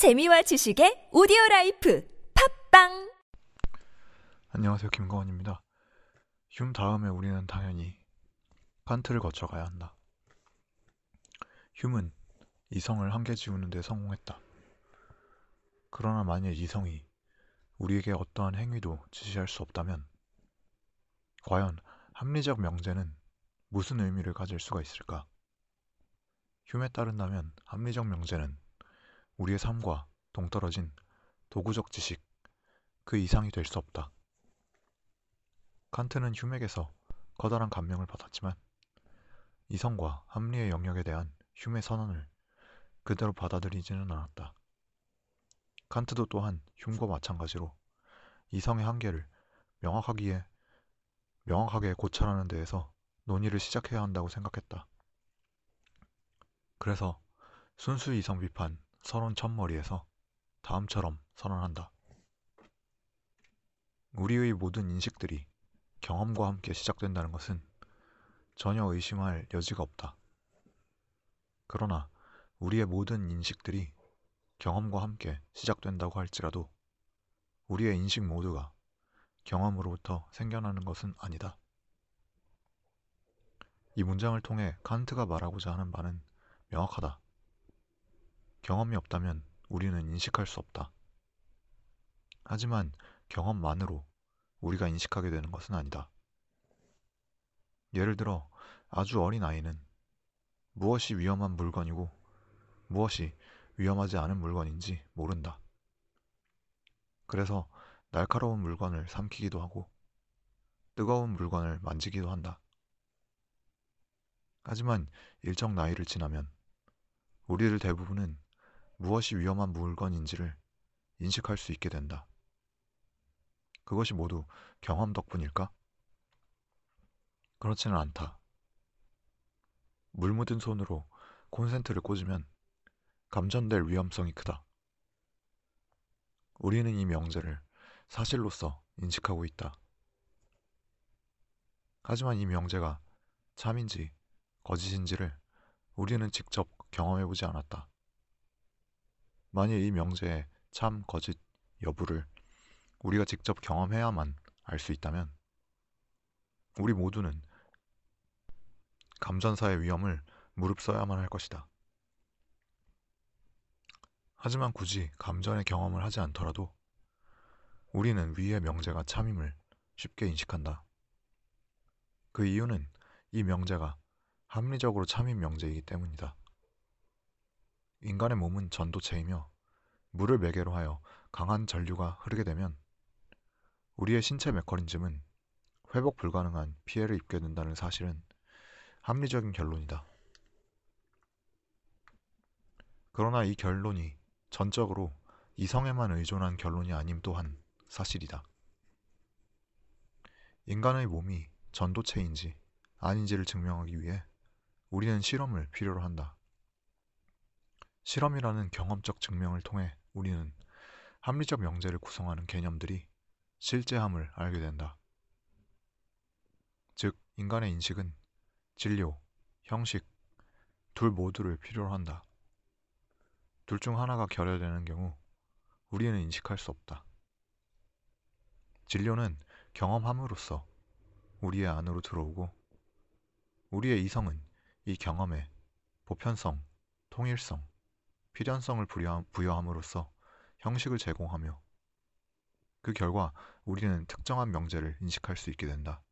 재미와 지식의 오디오 life 팟빵 안녕하세요. 김거원입니다. 흄 다음에 우리는 당연히 칸트를 거쳐 가야 한다. 흄은 이성을 한계 지우는 데 성공했다. 그러나 만일 이성이 우리에게 어떠한 행위도 지시할 수 없다면 과연 합리적 명제는 무슨 의미를 가질 수가 있을까? 흉에 따른다면 합리적 명제는 우리의 삶과 동떨어진 도구적 지식 그 이상이 될 수 없다. 칸트는 휴맥에서 커다란 감명을 받았지만 이성과 합리의 영역에 대한 휴의 선언을 그대로 받아들이지는 않았다. 칸트도 또한 흉과 마찬가지로 이성의 한계를 명확하기에 명확하게 고찰하는 데에서 논의를 시작해야 한다고 생각했다. 그래서 순수 이성 비판 서론 첫머리에서 다음처럼 선언한다. 우리의 모든 인식들이 경험과 함께 시작된다는 것은 전혀 의심할 여지가 없다. 그러나 우리의 모든 인식들이 경험과 함께 시작된다고 할지라도 우리의 인식 모두가 경험으로부터 생겨나는 것은 아니다. 이 문장을 통해 칸트가 말하고자 하는 바는 명확하다. 경험이 없다면 우리는 인식할 수 없다. 하지만 경험만으로 우리가 인식하게 되는 것은 아니다. 예를 들어 아주 어린 아이는 무엇이 위험한 물건이고 무엇이 위험하지 않은 물건인지 모른다. 그래서 날카로운 물건을 삼키기도 하고 뜨거운 물건을 만지기도 한다. 하지만 일정 나이를 지나면 우리들 대부분은 무엇이 위험한 물건인지를 인식할 수 있게 된다. 그것이 모두 경험 덕분일까? 그렇지는 않다. 물 묻은 손으로 콘센트를 꽂으면 감전될 위험성이 크다. 우리는 이 명제를 사실로서 인식하고 있다. 하지만 이 명제가 참인지 거짓인지를 우리는 직접 경험해보지 않았다. 만일 이 명제의 참, 거짓 여부를 우리가 직접 경험해야만 알 수 있다면 우리 모두는 감전사의 위험을 무릅써야만 할 것이다. 하지만 굳이 감전의 경험을 하지 않더라도 우리는 위의 명제가 참임을 쉽게 인식한다. 그 이유는 이 명제가 합리적으로 참임 명제이기 때문이다. 인간의 몸은 전도체이며 물을 매개로 하여 강한 전류가 흐르게 되면 우리의 신체 메커니즘은 회복 불가능한 피해를 입게 된다는 사실은 합리적인 결론이다. 그러나 이 결론이 전적으로 이성에만 의존한 결론이 아님 또한 사실이다. 인간의 몸이 전도체인지 아닌지를 증명하기 위해 우리는 실험을 필요로 한다. 실험이라는 경험적 증명을 통해 우리는 합리적 명제를 구성하는 개념들이 실제함을 알게 된다. 즉, 인간의 인식은 진료, 형식, 둘 모두를 필요로 한다. 둘 중 하나가 결여되는 경우 우리는 인식할 수 없다. 진료는 경험함으로써 우리의 안으로 들어오고 우리의 이성은 이 경험에 보편성, 통일성, 필연성을 부여함으로써 형식을 제공하며 그 결과 우리는 특정한 명제를 인식할 수 있게 된다.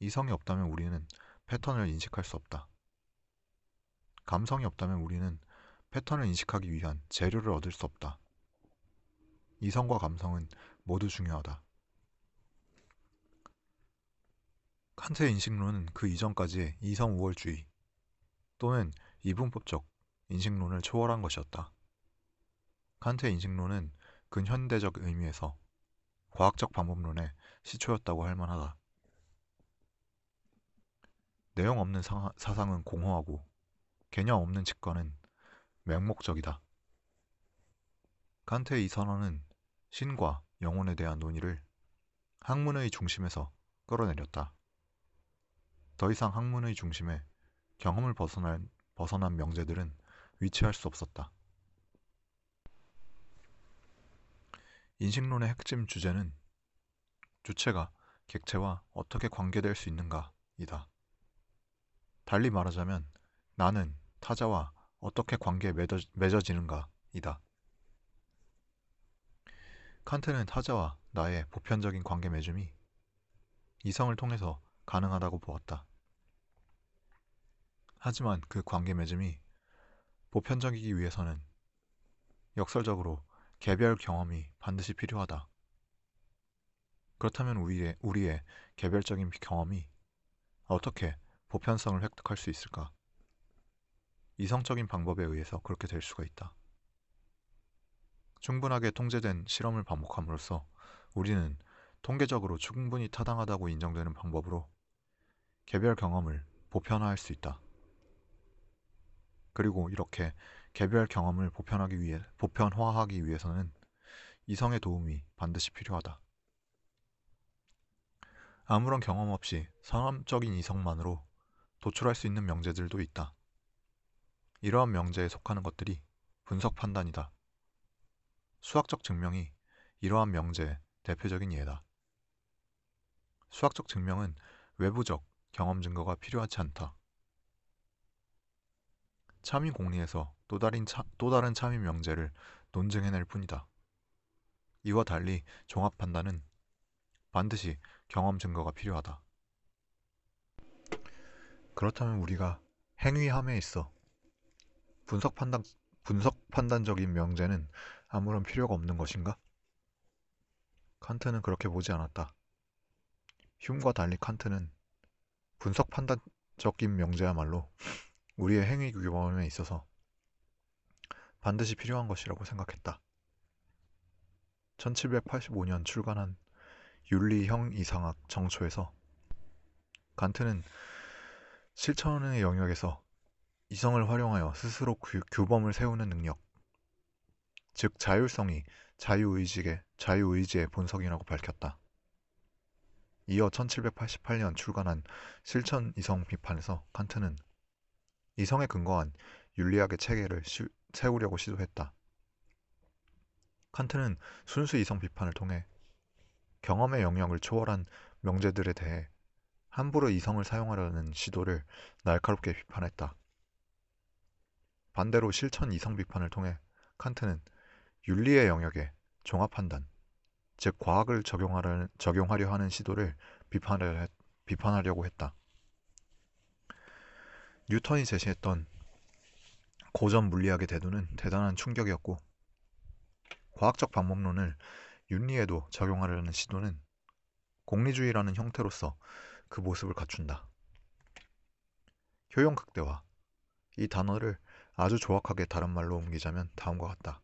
이성이 없다면 우리는 패턴을 인식할 수 없다. 감성이 없다면 우리는 패턴을 인식하기 위한 재료를 얻을 수 없다. 이성과 감성은 모두 중요하다. 칸트의 인식론은 그 이전까지의 이성 우월주의 또는 이분법적 인식론을 초월한 것이었다. 칸트의 인식론은 근현대적 의미에서 과학적 방법론의 시초였다고 할 만하다. 내용 없는 사, 사상은 공허하고 개념 없는 직관은 맹목적이다. 칸트의 이 선언은 신과 영혼에 대한 논의를 학문의 중심에서 끌어내렸다. 더 이상 학문의 중심에 경험을 벗어난, 벗어난 명제들은 위치할 수 없었다. 인식론의 핵심 주제는 주체가 객체와 어떻게 관계될 수 있는가이다. 달리 말하자면 나는 타자와 어떻게 관계에 맺어, 지는가이다 칸트는 타자와 나의 보편적인 관계 맺음이 이성을 통해서 가능하다고 보았다. 하지만 그 관계 맺음이 보편적이기 위해서는 역설적으로 개별 경험이 반드시 필요하다. 그렇다면 우리의, 우리의 개별적인 경험이 어떻게 보편성을 획득할 수 있을까? 이성적인 방법에 의해서 그렇게 될 수가 있다. 충분하게 통제된 실험을 반복함으로써 우리는 통계적으로 충분히 타당하다고 인정되는 방법으로 개별 경험을 보편화할 수 있다. 그리고 이렇게 개별 경험을 보편하기 위해 보편화하기 위해서는 이성의 도움이 반드시 필요하다. 아무런 경험 없이 선험적인 이성만으로 도출할 수 있는 명제들도 있다. 이러한 명제에 속하는 것들이 분석 판단이다. 수학적 증명이 이러한 명제의 대표적인 예다. 수학적 증명은 외부적 경험 증거가 필요하지 않다. 참이 공리에서 또 다른, 차, 또 다른 참이 명제를 논증해낼 뿐이다. 이와 달리 종합 판단은 반드시 경험 증거가 필요하다. 그렇다면 우리가 행위함에 있어 분석 판단 분석 판단적인 명제는 아무런 필요가 없는 것인가? 칸트는 그렇게 보지 않았다. 흉과 달리 칸트는 분석 판단적인 명제야말로 우리의 행위 규범에 있어서 반드시 필요한 것이라고 생각했다. 1785년 출간한 윤리형 이상학 정초에서 칸트는 실천의 영역에서 이성을 활용하여 스스로 규, 규범을 세우는 능력, 즉 자율성이 자유의지의, 자유의지의 본성이라고 밝혔다. 이어 1788년 출간한 실천 이성 비판에서 칸트는 이성에 근거한 윤리학의 체계를 시, 세우려고 시도했다. 칸트는 순수 이성 비판을 통해 경험의 영역을 초월한 명제들에 대해 함부로 이성을 사용하려는 시도를 날카롭게 비판했다. 반대로 실천 이성 비판을 통해 칸트는 윤리의 영역에 종합 판단, 즉 과학을 적용하려, 적용하려 하는 시도를 비판을, 비판하려고 했다. 뉴턴이 제시했던 고전 물리학의 대두는 대단한 충격이었고 과학적 방법론을 윤리에도 적용하려는 시도는 공리주의라는 형태로서 그 모습을 갖춘다. 효용 극대화. 이 단어를 아주 조악하게 다른 말로 옮기자면 다음과 같다.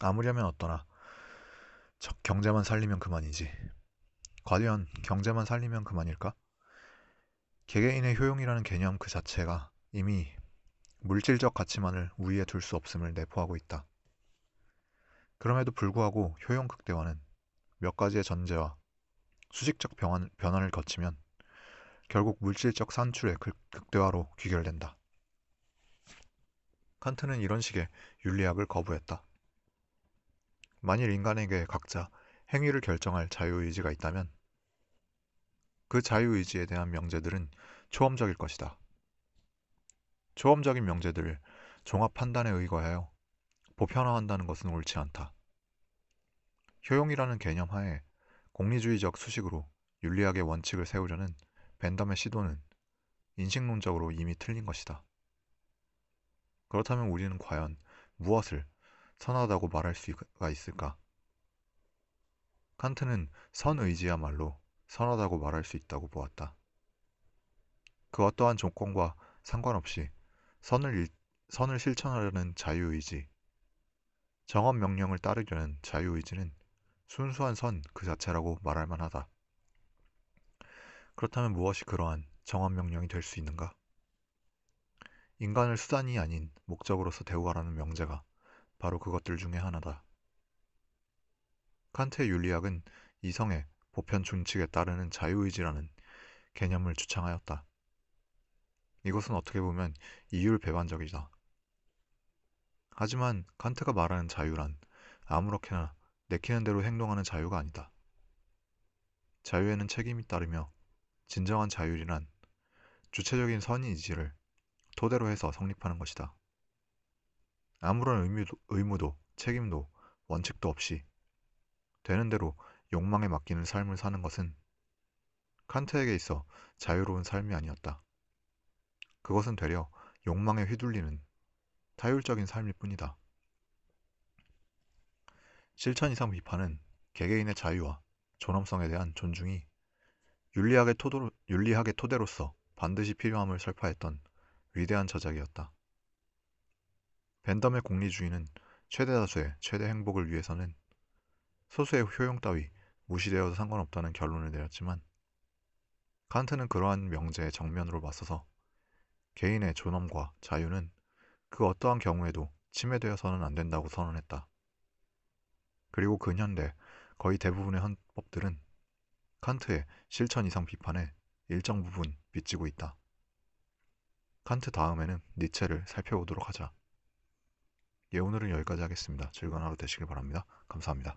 아무려면 어떠나 경제만 살리면 그만이지. 과연 경제만 살리면 그만일까? 개개인의 효용이라는 개념 그 자체가 이미 물질적 가치만을 우위에 둘 수 없음을 내포하고 있다. 그럼에도 불구하고 효용 극대화는 몇 가지의 전제와 수직적 변환, 변화를 거치면 결국 물질적 산출의 극대화로 귀결된다. 칸트는 이런 식의 윤리학을 거부했다. 만일 인간에게 각자 행위를 결정할 자유의지가 있다면 그 자유의지에 대한 명제들은 초험적일 것이다. 초험적인 명제들을 종합 판단에 의거하여 보편화한다는 것은 옳지 않다. 효용이라는 개념 하에 공리주의적 수식으로 윤리학의 원칙을 세우려는 벤덤의 시도는 인식론적으로 이미 틀린 것이다. 그렇다면 우리는 과연 무엇을 선하다고 말할 수가 있을까? 칸트는 선의지야말로 선하다고 말할 수 있다고 보았다. 그 어떠한 조건과 상관없이 선을, 일, 선을 실천하려는 자유의지, 정업 명령을 따르려는 자유의지는 순수한 선 그 자체라고 말할 만하다. 그렇다면 무엇이 그러한 정한 명령이 될 수 있는가? 인간을 수단이 아닌 목적으로서 대우하라는 명제가 바로 그것들 중에 하나다. 칸트의 윤리학은 이성의 보편 준칙에 따르는 자유의지라는 개념을 주창하였다. 이것은 어떻게 보면 이율 배반적이다. 하지만 칸트가 말하는 자유란 아무렇게나 내키는 대로 행동하는 자유가 아니다. 자유에는 책임이 따르며 진정한 자율이란 주체적인 선의 의지를 토대로 해서 성립하는 것이다. 아무런 의무도, 의무도 책임도 원칙도 없이 되는 대로 욕망에 맡기는 삶을 사는 것은 칸트에게 있어 자유로운 삶이 아니었다. 그것은 되려 욕망에 휘둘리는 타율적인 삶일 뿐이다. 실천 이상 비판은 개개인의 자유와 존엄성에 대한 존중이 윤리학의, 토도, 윤리학의 토대로서 반드시 필요함을 설파했던 위대한 저작이었다. 벤덤의 공리주의는 최대 다수의 최대 행복을 위해서는 소수의 효용 따위 무시되어도 상관없다는 결론을 내렸지만 칸트는 그러한 명제에 정면으로 맞서서 개인의 존엄과 자유는 그 어떠한 경우에도 침해되어서는 안 된다고 선언했다. 그리고 근현대 거의 대부분의 헌법들은 칸트의 실천 이상 비판에 일정 부분 빚지고 있다. 칸트 다음에는 니체를 살펴보도록 하자. 예, 오늘은 여기까지 하겠습니다. 즐거운 하루 되시길 바랍니다. 감사합니다.